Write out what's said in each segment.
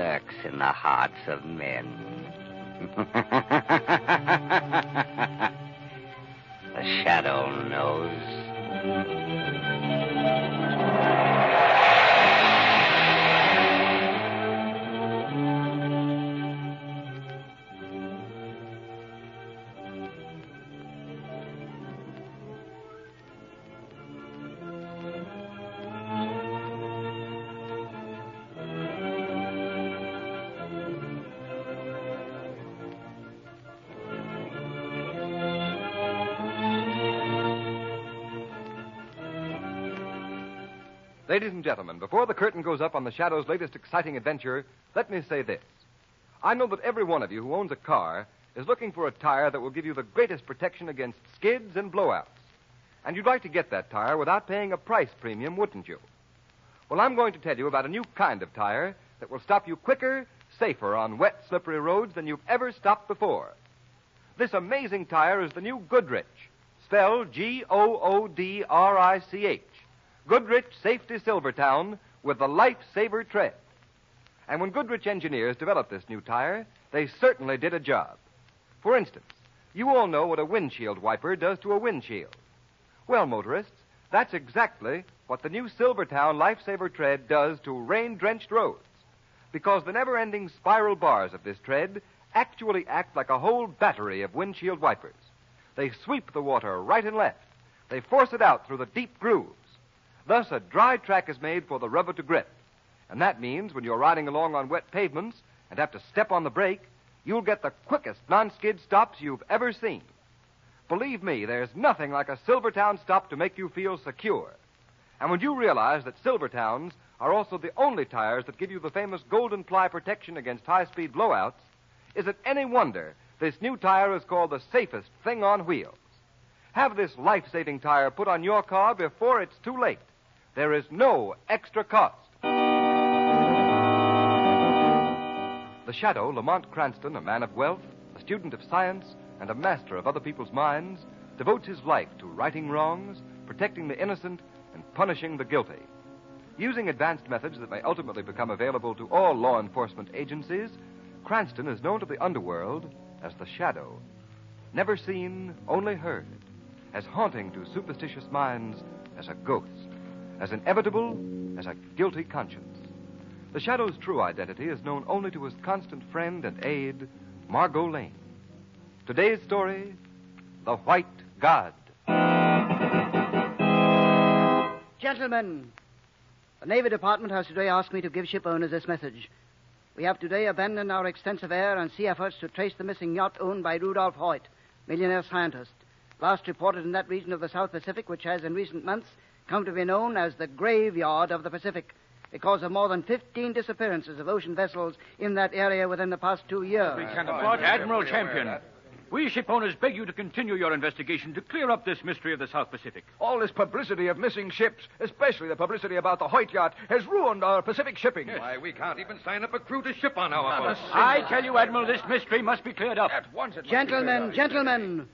lurks in the hearts of men? the shadow knows. Ladies and gentlemen, before the curtain goes up on the Shadow's latest exciting adventure, let me say this. I know that every one of you who owns a car is looking for a tire that will give you the greatest protection against skids and blowouts. And you'd like to get that tire without paying a price premium, wouldn't you? Well, I'm going to tell you about a new kind of tire that will stop you quicker, safer on wet, slippery roads than you've ever stopped before. This amazing tire is the new Goodrich, spelled G O O D R I C H. Goodrich Safety Silvertown with the Lifesaver tread. And when Goodrich engineers developed this new tire, they certainly did a job. For instance, you all know what a windshield wiper does to a windshield. Well, motorists, that's exactly what the new Silvertown Lifesaver tread does to rain drenched roads. Because the never ending spiral bars of this tread actually act like a whole battery of windshield wipers. They sweep the water right and left. They force it out through the deep grooves. Thus, a dry track is made for the rubber to grip. And that means when you're riding along on wet pavements and have to step on the brake, you'll get the quickest non skid stops you've ever seen. Believe me, there's nothing like a Silvertown stop to make you feel secure. And when you realize that Silvertowns are also the only tires that give you the famous golden ply protection against high speed blowouts, is it any wonder this new tire is called the safest thing on wheels? Have this life saving tire put on your car before it's too late. There is no extra cost. The shadow, Lamont Cranston, a man of wealth, a student of science, and a master of other people's minds, devotes his life to righting wrongs, protecting the innocent, and punishing the guilty. Using advanced methods that may ultimately become available to all law enforcement agencies, Cranston is known to the underworld as the Shadow. Never seen, only heard. As haunting to superstitious minds as a ghost. As inevitable as a guilty conscience. The Shadow's true identity is known only to his constant friend and aide, Margot Lane. Today's story The White God. Gentlemen, the Navy Department has today asked me to give ship owners this message. We have today abandoned our extensive air and sea efforts to trace the missing yacht owned by Rudolph Hoyt, millionaire scientist, last reported in that region of the South Pacific which has in recent months come to be known as the graveyard of the Pacific because of more than 15 disappearances of ocean vessels in that area within the past two years. Admiral Champion, we shipowners beg you to continue your investigation to clear up this mystery of the South Pacific. All this publicity of missing ships, especially the publicity about the Hoyt yacht, has ruined our Pacific shipping. Why, we can't even sign up a crew to ship on our boat. I tell you, Admiral, this mystery must be cleared up. At once it must be Gentlemen, cleared up. gentlemen,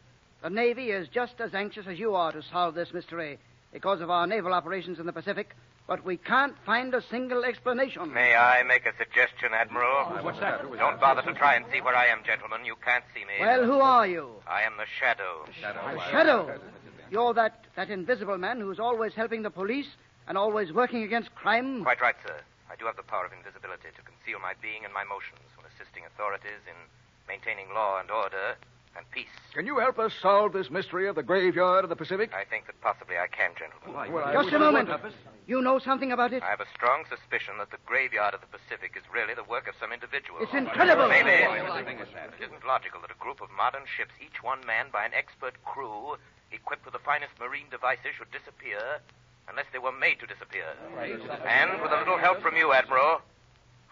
the Navy is just as anxious as you are to solve this mystery because of our naval operations in the Pacific, but we can't find a single explanation. May I make a suggestion, Admiral? Oh, what's that? Don't bother to try and see where I am, gentlemen. You can't see me. Well, who are you? I am the Shadow. Shadow. The shadow. You're that, that invisible man who's always helping the police and always working against crime. Quite right, sir. I do have the power of invisibility to conceal my being and my motions when assisting authorities in maintaining law and order and peace. Can you help us solve this mystery of the graveyard of the Pacific? I think that possibly I can, gentlemen. Well, I Just a moment. would. You know something about it? I have a strong suspicion that the graveyard of the Pacific is really the work of some individual. It's incredible. Maybe. Oh, it isn't logical that a group of modern ships, each one manned by an expert crew, equipped with the finest marine devices, should disappear unless they were made to disappear. And with a little help from you, Admiral,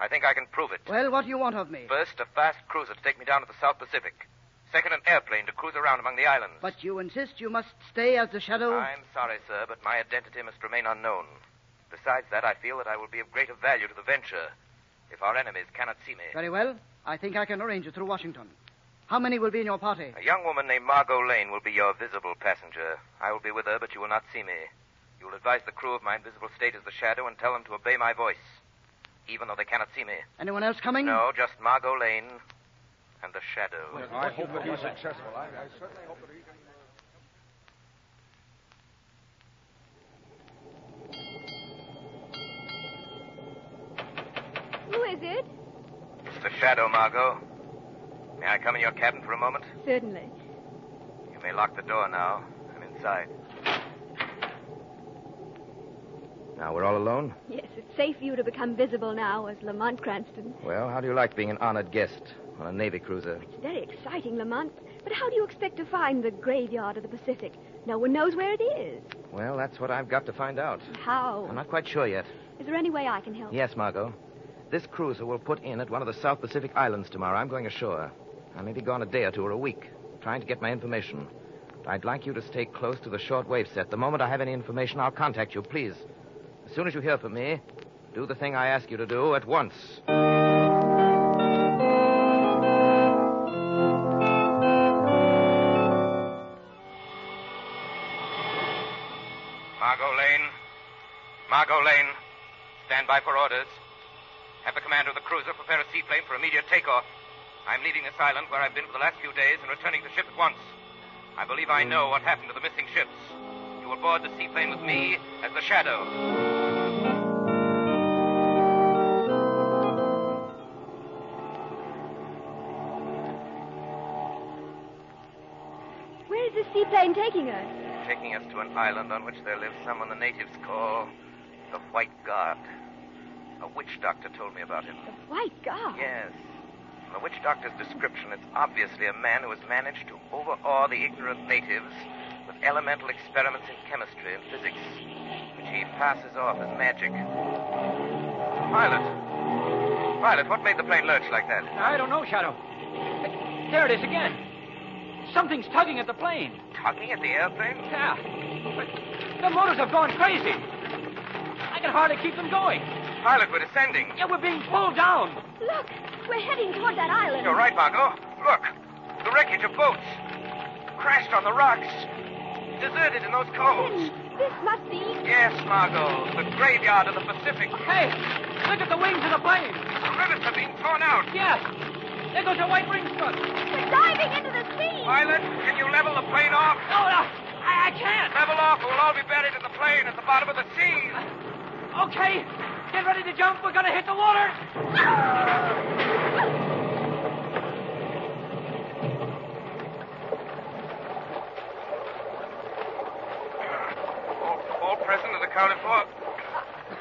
I think I can prove it. Well, what do you want of me? First, a fast cruiser to take me down to the South Pacific. Second, an airplane to cruise around among the islands. But you insist you must stay as the shadow? I'm sorry, sir, but my identity must remain unknown. Besides that, I feel that I will be of greater value to the venture if our enemies cannot see me. Very well. I think I can arrange it through Washington. How many will be in your party? A young woman named Margot Lane will be your visible passenger. I will be with her, but you will not see me. You will advise the crew of my invisible state as the shadow and tell them to obey my voice, even though they cannot see me. Anyone else coming? No, just Margot Lane and the shadow. I hope that he's successful. I, I certainly hope that he. Can. Uh, Who is it? It's the shadow, Margot. May I come in your cabin for a moment? Certainly. You may lock the door now. I'm inside. Now, we're all alone? Yes, it's safe for you to become visible now as Lamont Cranston. Well, how do you like being an honored guest on a Navy cruiser? It's very exciting, Lamont. But how do you expect to find the graveyard of the Pacific? No one knows where it is. Well, that's what I've got to find out. How? I'm not quite sure yet. Is there any way I can help? Yes, Margot. This cruiser will put in at one of the South Pacific Islands tomorrow. I'm going ashore. I may be gone a day or two or a week, trying to get my information. But I'd like you to stay close to the shortwave set. The moment I have any information, I'll contact you, please. As soon as you hear from me, do the thing I ask you to do at once. By for orders. Have the commander of the cruiser prepare a seaplane for immediate takeoff. I'm leaving this island where I've been for the last few days and returning to ship at once. I believe I know what happened to the missing ships. You will board the seaplane with me as the shadow. Where is this seaplane taking us? Taking us to an island on which there lives someone the natives call the White God. A witch doctor told me about him. The White God. Yes. From the witch doctor's description, it's obviously a man who has managed to overawe the ignorant natives with elemental experiments in chemistry and physics, which he passes off as magic. Pilot. Pilot, what made the plane lurch like that? I don't know, Shadow. There it is again. Something's tugging at the plane. Tugging at the airplane? Yeah. But the motors have gone crazy. I can hardly keep them going. Pilot, we're descending. Yeah, we're being pulled down. Look, we're heading toward that island. You're right, Margot. Look, the wreckage of boats. Crashed on the rocks. Deserted in those coves. Then this must be. Yes, Margot, the graveyard of the Pacific. Hey, look at the wings of the plane. The rivets are being torn out. Yes. There goes a white ring strut. We're diving into the sea. Pilot, can you level the plane off? No, no, I, I can't. Level off, or we'll all be buried in the plane at the bottom of the sea. Okay, get ready to jump. We're going to hit the water. All, all present and accounted for.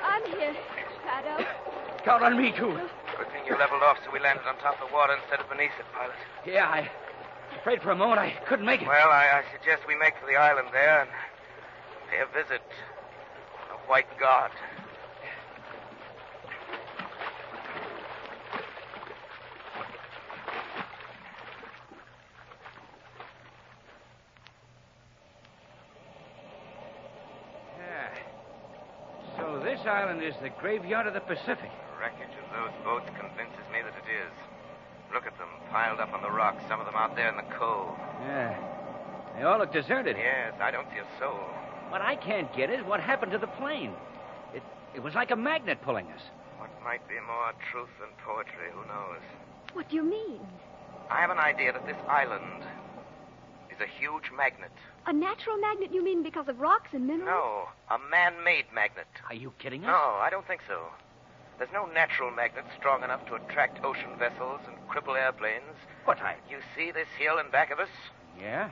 I'm here, Shadow. Count on me, too. Good thing you leveled off so we landed on top of the water instead of beneath it, Pilot. Yeah, I afraid for a moment I couldn't make it. Well, I, I suggest we make for the island there and pay a visit to the White God. Yeah. So this island is the graveyard of the Pacific. The wreckage of those boats convinces me that it is. Look at them, piled up on the rocks, some of them out there in the cove. Yeah. They all look deserted. Yes, I don't see a soul. What I can't get is what happened to the plane. It it was like a magnet pulling us. What might be more truth than poetry, who knows? What do you mean? I have an idea that this island is a huge magnet. A natural magnet, you mean, because of rocks and minerals? No, a man made magnet. Are you kidding us? No, I don't think so. There's no natural magnet strong enough to attract ocean vessels and cripple airplanes What I? You see this hill in back of us? Yeah.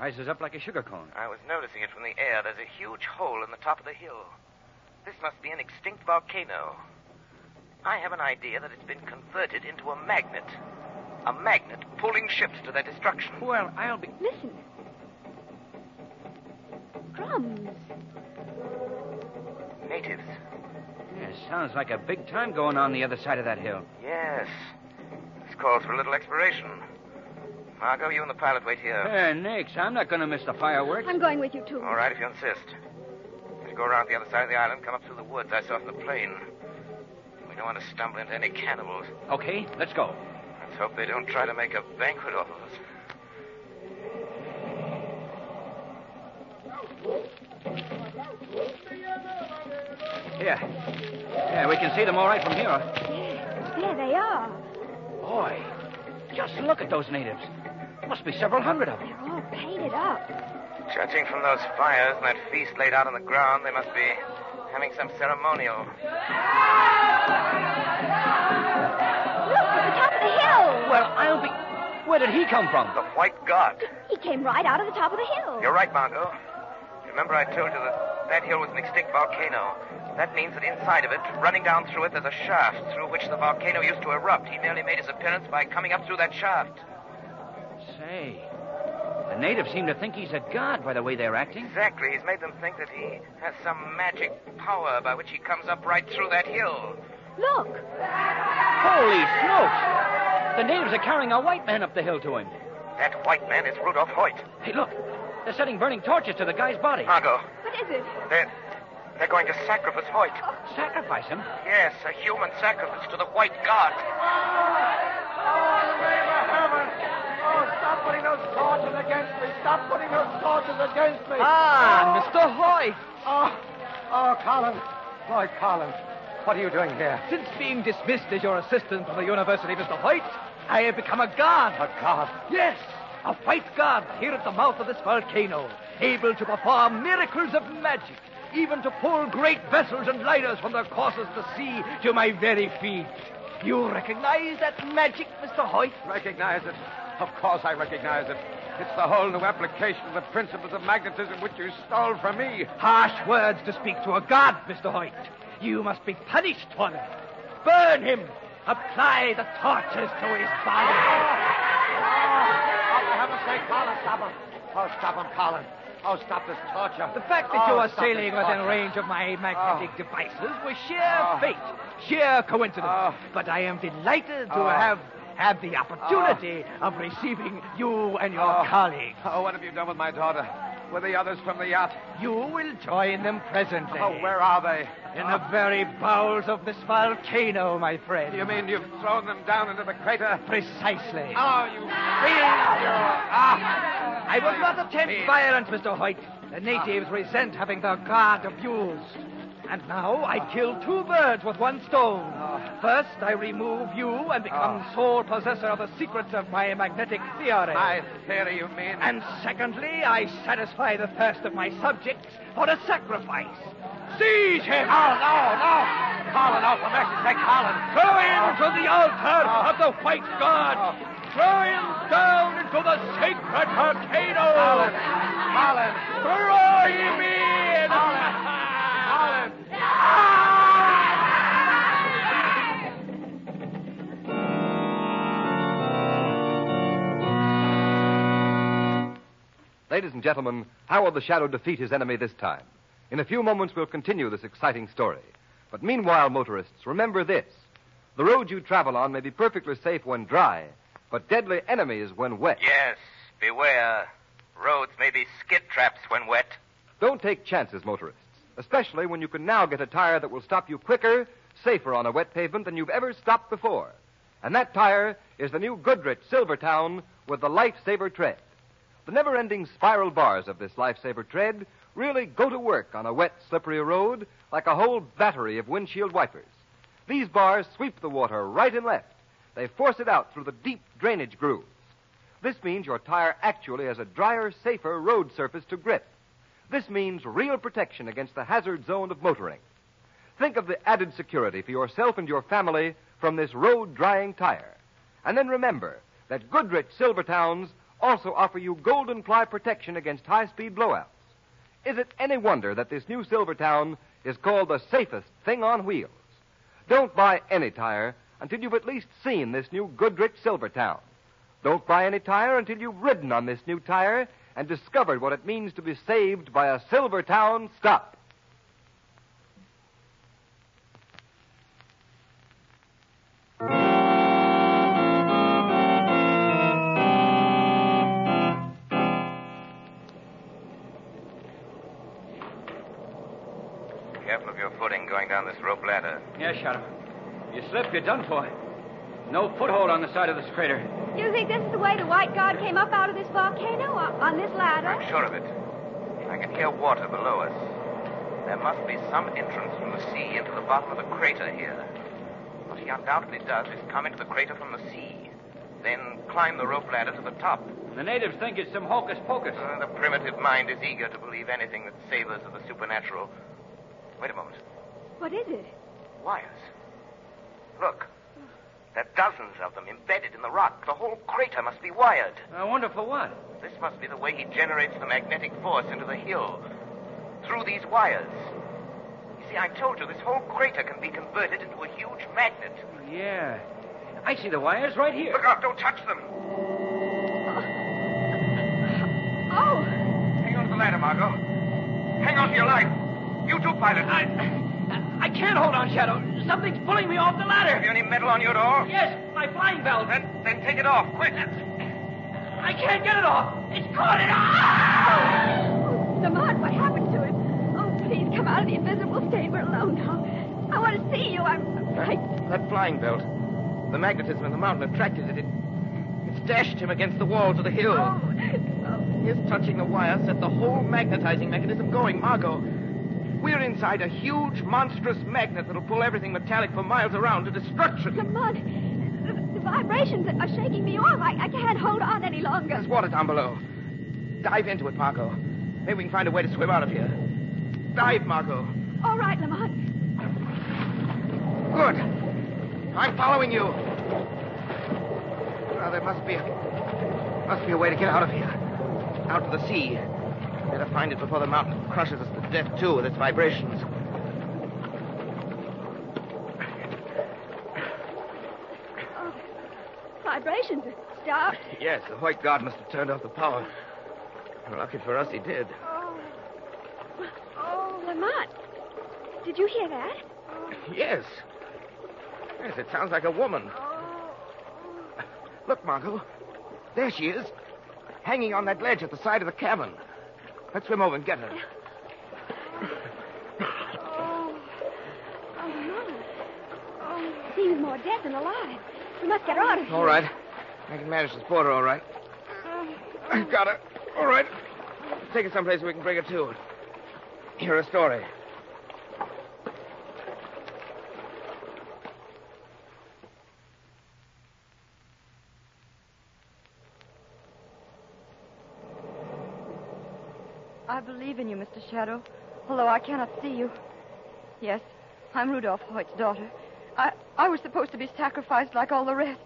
Rises up like a sugar cone. I was noticing it from the air. There's a huge hole in the top of the hill. This must be an extinct volcano. I have an idea that it's been converted into a magnet. A magnet pulling ships to their destruction. Well, I'll be. Listen. Drums. Natives. Yeah, sounds like a big time going on the other side of that hill. Yes. This calls for a little exploration. Margot, you and the pilot wait here. Hey, Nix, I'm not going to miss the fireworks. I'm going with you, too. All right, if you insist. As you go around the other side of the island, come up through the woods I saw from the plane. We don't want to stumble into any cannibals. Okay, let's go. Let's hope they don't try to make a banquet off of us. Here. Yeah, we can see them all right from here. Yeah, there they are. Boy, just look at those natives. Must be several hundred of them. They're all painted up. Judging from those fires and that feast laid out on the ground, they must be having some ceremonial. Look, at the top of the hill. Well, I'll be. Where did he come from? The White God. He came right out of the top of the hill. You're right, Margot. Remember I told you that that hill was an extinct volcano. That means that inside of it, running down through it, there's a shaft through which the volcano used to erupt. He merely made his appearance by coming up through that shaft. Say, the natives seem to think he's a god by the way they're acting. Exactly. He's made them think that he has some magic power by which he comes up right through that hill. Look. Holy smokes! The natives are carrying a white man up the hill to him. That white man is Rudolph Hoyt. Hey, look. They're setting burning torches to the guy's body. Margot, What is it? they're, they're going to sacrifice Hoyt. Sacrifice him? Yes, a human sacrifice to the white god. Oh, neighborhood! Oh, stop putting those torches against me. Stop putting those torches against me. Ah, Mr. Hoyt. Oh, oh, Carlin. Lloyd Collins. What are you doing here? Since being dismissed as your assistant from the university, Mr. Hoyt, I have become a god. A god. Yes, a white god here at the mouth of this volcano, able to perform miracles of magic, even to pull great vessels and lighters from their courses to sea to my very feet. You recognize that magic, Mr. Hoyt? Recognize it. Of course I recognize it. It's the whole new application of the principles of magnetism which you stole from me. Harsh words to speak to a god, Mr. Hoyt. You must be punished for them. Burn him. Apply the torches to his body. Ah! Ah! Oh, for heaven's sake, Carlin, stop him. Oh, stop him, Carlin. Oh, stop this torture. The fact that Oh, you are sailing within range of my magnetic oh. devices was sheer Oh. fate, sheer coincidence. Oh. But I am delighted to Oh. have had the opportunity ah. of receiving you and your ah. Oh. colleagues. Oh, ah, what have you done with my daughter? With the others from the yacht? You will join them presently. Oh, where are they? In the very bowels of this volcano, my friend. You mean you've thrown them down into the crater? Precisely. Oh, you fiend! You... Ah! I will not attempt violence, Mr. Hoyt. The natives resent having their guard abused. And now I kill two birds with one stone. First, I remove you and become ah. sole possessor of the secrets of my magnetic theory. My theory, you mean? And secondly, I satisfy the thirst of my subjects for a sacrifice. Seize him! Oh, no, no! Carlin, oh, for mercy's sake, Carlin! Throw him to the altar ah. of the white god! Ah. Throw him down into the sacred volcano! Carlin! Carlin! Throw him in! Ladies and gentlemen, how will the Shadow defeat his enemy this time? In a few moments, we'll continue this exciting story. But meanwhile, motorists, remember this. The road you travel on may be perfectly safe when dry, but deadly enemies when wet. Yes, beware. Roads may be skid traps when wet. Don't take chances, motorists, especially when you can now get a tire that will stop you quicker, safer on a wet pavement than you've ever stopped before. And that tire is the new Goodrich Silvertown with the Lifesaver tread. The never ending spiral bars of this Lifesaver tread really go to work on a wet, slippery road like a whole battery of windshield wipers. These bars sweep the water right and left. They force it out through the deep drainage grooves. This means your tire actually has a drier, safer road surface to grip. This means real protection against the hazard zone of motoring. Think of the added security for yourself and your family from this road drying tire. And then remember that Goodrich Silvertowns also offer you golden ply protection against high speed blowouts. Is it any wonder that this new Silvertown is called the safest thing on wheels? Don't buy any tire until you've at least seen this new Goodrich Silvertown. Don't buy any tire until you've ridden on this new tire and discovered what it means to be saved by a Silvertown stop. Going down rope ladder. Yes, Shadow. You slip, you're done for. No foothold on the side of this crater. You think this is the way the White God came up out of this volcano on, on this ladder? I'm sure of it. I can hear water below us. There must be some entrance from the sea into the bottom of the crater here. What he undoubtedly does is come into the crater from the sea, then climb the rope ladder to the top. The natives think it's some hocus pocus. Uh, the primitive mind is eager to believe anything that savors of the supernatural. Wait a moment. What is it? Wires. Look. There are dozens of them embedded in the rock. The whole crater must be wired. I wonder for what. This must be the way he generates the magnetic force into the hill. Through these wires. You see, I told you this whole crater can be converted into a huge magnet. Yeah. I see the wires right here. Look out, don't touch them. Oh, Hang on to the ladder, Margot. Hang on to your life. You too, pilot. I, I can't hold on, Shadow. Something's pulling me off the ladder. Have you any metal on you at all? Yes, my flying belt. Then, then take it off, quick. I can't get it off. It's caught it. Ah! Lamont, what happened to him? Oh, please come out of the invisible state. We're alone now. I want to see you. I'm, I'm frightened. That flying belt. The magnetism in the mountain attracted it. It, it dashed him against the walls of the hill. Oh, His touching the wire set the whole magnetizing mechanism going, Margot. We're inside a huge, monstrous magnet that'll pull everything metallic for miles around to destruction. Lamont, the, the vibrations are shaking me off. I, I can't hold on any longer. There's water down below. Dive into it, Margot. Maybe we can find a way to swim out of here. Dive, Margot. All right, Lamont. Good. I'm following you. Well, there must be a must be a way to get out of here. Out to the sea. Better find it before the mountain crushes us to death too with its vibrations. Oh, Vibrations have stopped. Yes, the white god must have turned off the power. Lucky for us, he did. Oh. Oh, Lamont. Did you hear that? Yes. Yes, it sounds like a woman. Oh, oh. Look, Margot. There she is. Hanging on that ledge at the side of the cabin. Let's swim over and get her. Oh. Oh, Lamont. Oh, seems more dead than alive. We must get her out of here. All right. I can manage to support her, all right. I've got her. All right. Take her someplace where we can bring her to. Hear her story. Believe in you, Mr. Shadow, although I cannot see you. Yes, I'm Rudolph Hoyt's daughter. I, I was supposed to be sacrificed like all the rest,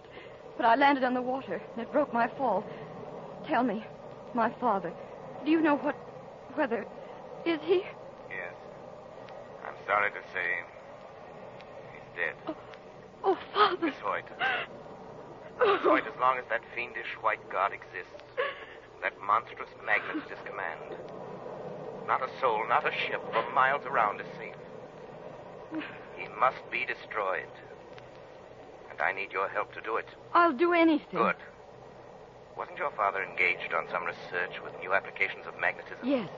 but I landed on the water, and it broke my fall. Tell me, my father, do you know what, whether, is he? Yes. I'm sorry to say he's dead. Oh, oh Father. Miss Hoyt. Oh. Miss Hoyt, as long as that fiendish white god exists, that monstrous magnet at his command, not a soul, not a ship for miles around is safe. He must be destroyed. And I need your help to do it. I'll do anything. Good. Wasn't your father engaged on some research with new applications of magnetism? Yes.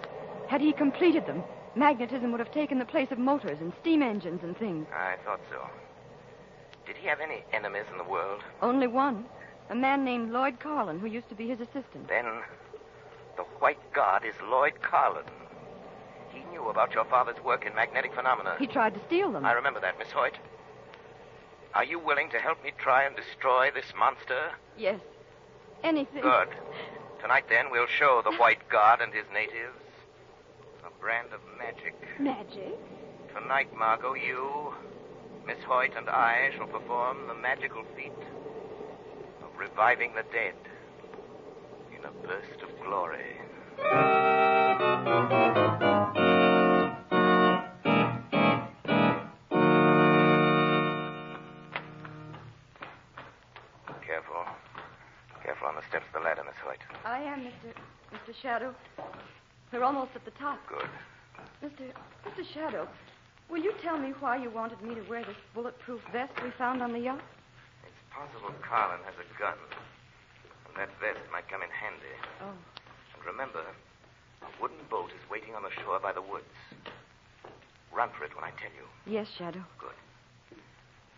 Had he completed them, magnetism would have taken the place of motors and steam engines and things. I thought so. Did he have any enemies in the world? Only one. A man named Lloyd Carlin, who used to be his assistant. Then the white god is Lloyd Carlin. He knew about your father's work in magnetic phenomena. He tried to steal them. I remember that, Miss Hoyt. Are you willing to help me try and destroy this monster? Yes. Anything. Good. Tonight, then, we'll show the white god and his natives a brand of magic. Magic? Tonight, Margot, you, Miss Hoyt, and I shall perform the magical feat of reviving the dead in a burst of glory. Am, Mr. Mr. Shadow. We're almost at the top. Good. Mr. Mr. Shadow, will you tell me why you wanted me to wear this bulletproof vest we found on the yacht? It's possible Carlin has a gun. And that vest might come in handy. Oh. And remember, a wooden boat is waiting on the shore by the woods. Run for it when I tell you. Yes, Shadow. Good.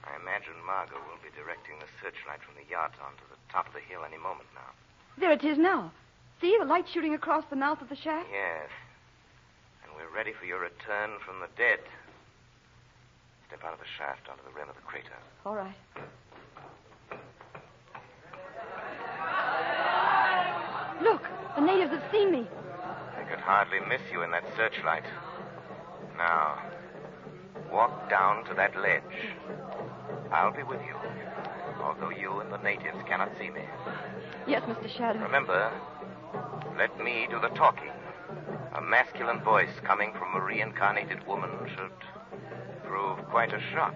I imagine Margot will be directing the searchlight from the yacht onto the top of the hill any moment now. There it is now. See, the light shooting across the mouth of the shaft? Yes. And we're ready for your return from the dead. Step out of the shaft onto the rim of the crater. All right. Look, the natives have seen me. They could hardly miss you in that searchlight. Now, walk down to that ledge. I'll be with you, although you and the natives cannot see me. Yes, Mr. Shadow. Remember, let me do the talking. A masculine voice coming from a reincarnated woman should prove quite a shock.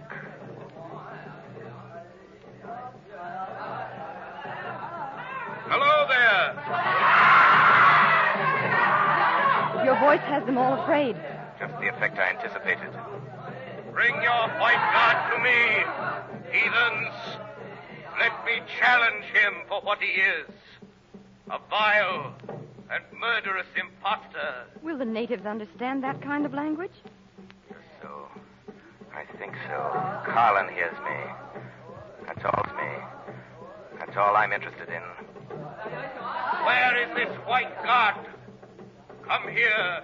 Hello there. Your voice has them all afraid. Just the effect I anticipated. Bring your white god to me, heathens. Let me challenge him for what he is a vile and murderous impostor. Will the natives understand that kind of language? Yes, so, I think so. Carlin hears me. That's all me. That's all I'm interested in. Where is this white god? Come here,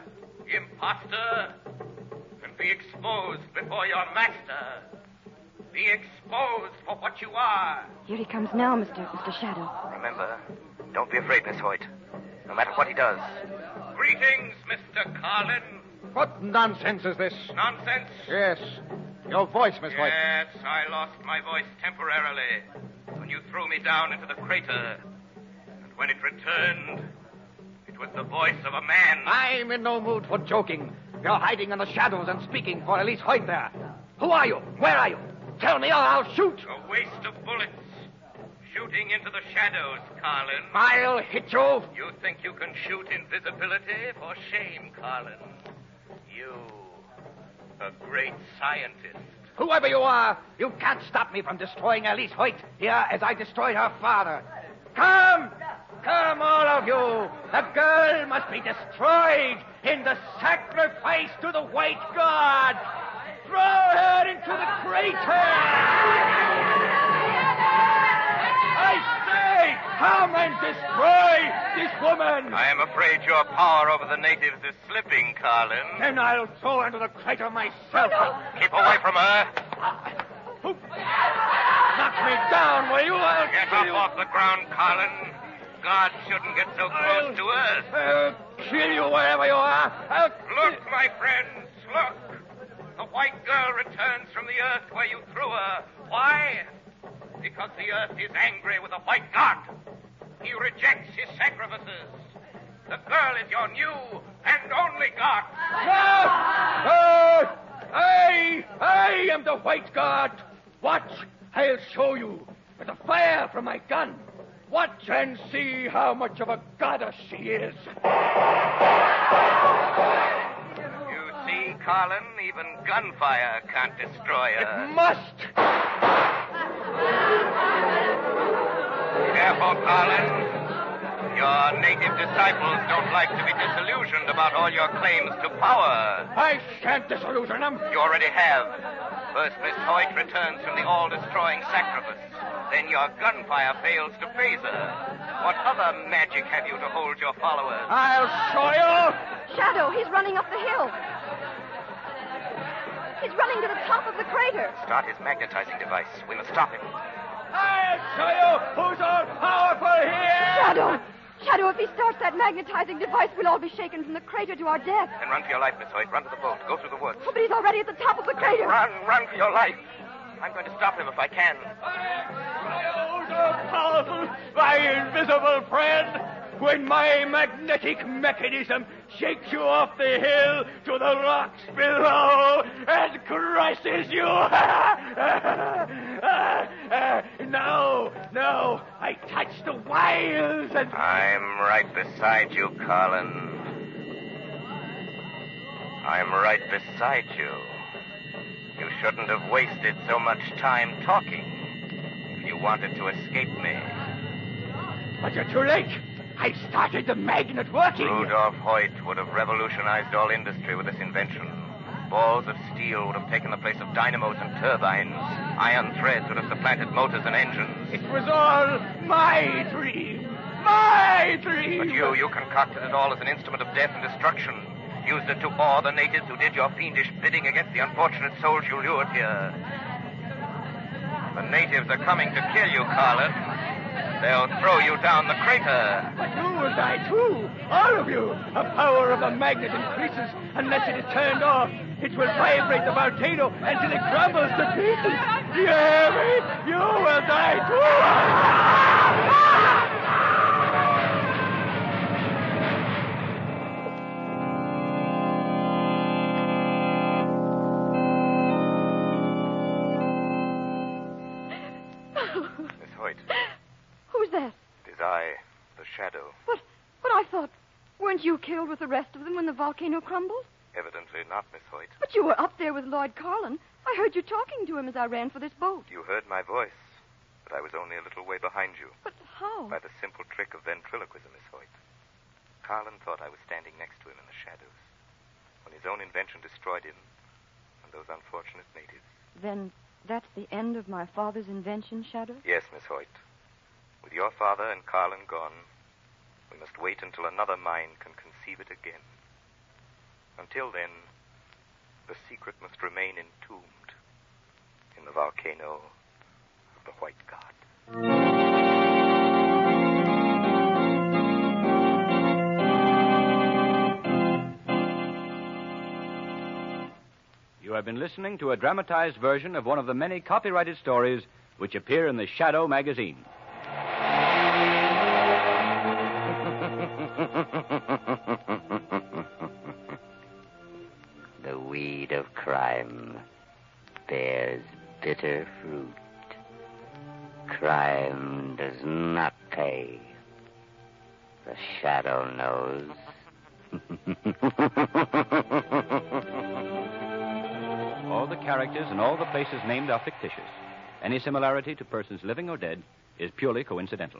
impostor, and be exposed before your master. Be exposed for what you are. Here he comes now, Mr. Mr. Shadow. Remember, don't be afraid, Miss Hoyt. No matter what he does. Greetings, Mr. Carlin. What nonsense is this? Nonsense? Yes. Your voice, Miss Hoyt. Yes, I lost my voice temporarily when you threw me down into the crater. And when it returned, it was the voice of a man. I'm in no mood for joking. You're hiding in the shadows and speaking for Elise Hoyt there. Who are you? Where are you? Tell me or I'll shoot. A waste of bullets. Shooting into the shadows, Carlin. I'll hit you. You think you can shoot invisibility? For shame, Carlin. You, a great scientist. Whoever you are, you can't stop me from destroying Elise Hoyt here as I destroyed her father. Come! Come, all of you! The girl must be destroyed in the sacrifice to the white god! Throw her into the crater! Come and destroy this woman! I am afraid your power over the natives is slipping, Carlin. Then I'll throw her into the crater myself. Keep away from her. Knock me down, will you? I'll Get up you. off the ground, Carlin. God shouldn't get so close to us. I'll kill you wherever you are. I'll... Look, my friends, look. The white girl returns from the earth where you threw her. Why? Because the earth is angry with the white god. He rejects his sacrifices. The girl is your new and only god. No! No! I, I am the white god. Watch, I'll show you with the fire from my gun. Watch and see how much of a goddess she is. You see, Carlin, even gunfire can't destroy her. It must. Careful, Carlin. Your native disciples don't like to be disillusioned about all your claims to power. I shan't disillusion them. You already have. First, Miss Hoyt returns from the all-destroying sacrifice. Then your gunfire fails to phase her. What other magic have you to hold your followers? I'll show you. Shadow, he's running up the hill. He's running to the top of the crater. Start his magnetizing device. We must stop him. I'll show you who's all powerful here. Shadow! Shadow, if he starts that magnetizing device, we'll all be shaken from the crater to our death. Then run for your life, Miss Hoyt. Run to the boat. Go through the woods. Oh, but he's already at the top of the crater. Run, run for your life. I'm going to stop him if I can. so powerful, my invisible friend, when my magnetic mechanism shakes you off the hill to the rocks below and crushes you. no, no, I touch the wires and. I'm right beside you, Carlin. I'm right beside you. You shouldn't have wasted so much time talking if you wanted to escape me. But you're too late. I started the magnet working. Rudolph Hoyt would have revolutionized all industry with this invention. Balls of steel would have taken the place of dynamos and turbines. Iron threads would have supplanted motors and engines. It was all my dream. My dream. But you, you concocted it all as an instrument of death and destruction. Used it to awe the natives who did your fiendish bidding against the unfortunate souls you lured here. The natives are coming to kill you, Carlin. They'll throw you down the crater. But you will die too. All of you. The power of the magnet increases unless it is turned off. It will vibrate the volcano until it crumbles to pieces. Do you hear me? You will volcano crumbled? Evidently not, Miss Hoyt. But you were up there with Lloyd Carlin. I heard you talking to him as I ran for this boat. You heard my voice, but I was only a little way behind you. But how? By the simple trick of ventriloquism, Miss Hoyt. Carlin thought I was standing next to him in the shadows when his own invention destroyed him and those unfortunate natives. Then that's the end of my father's invention, Shadow? Yes, Miss Hoyt. With your father and Carlin gone, we must wait until another mind can conceive it again. Until then, the secret must remain entombed in the volcano of the White God. You have been listening to a dramatized version of one of the many copyrighted stories which appear in the Shadow magazine. Crime bears bitter fruit. Crime does not pay. The shadow knows. All the characters and all the places named are fictitious. Any similarity to persons living or dead is purely coincidental.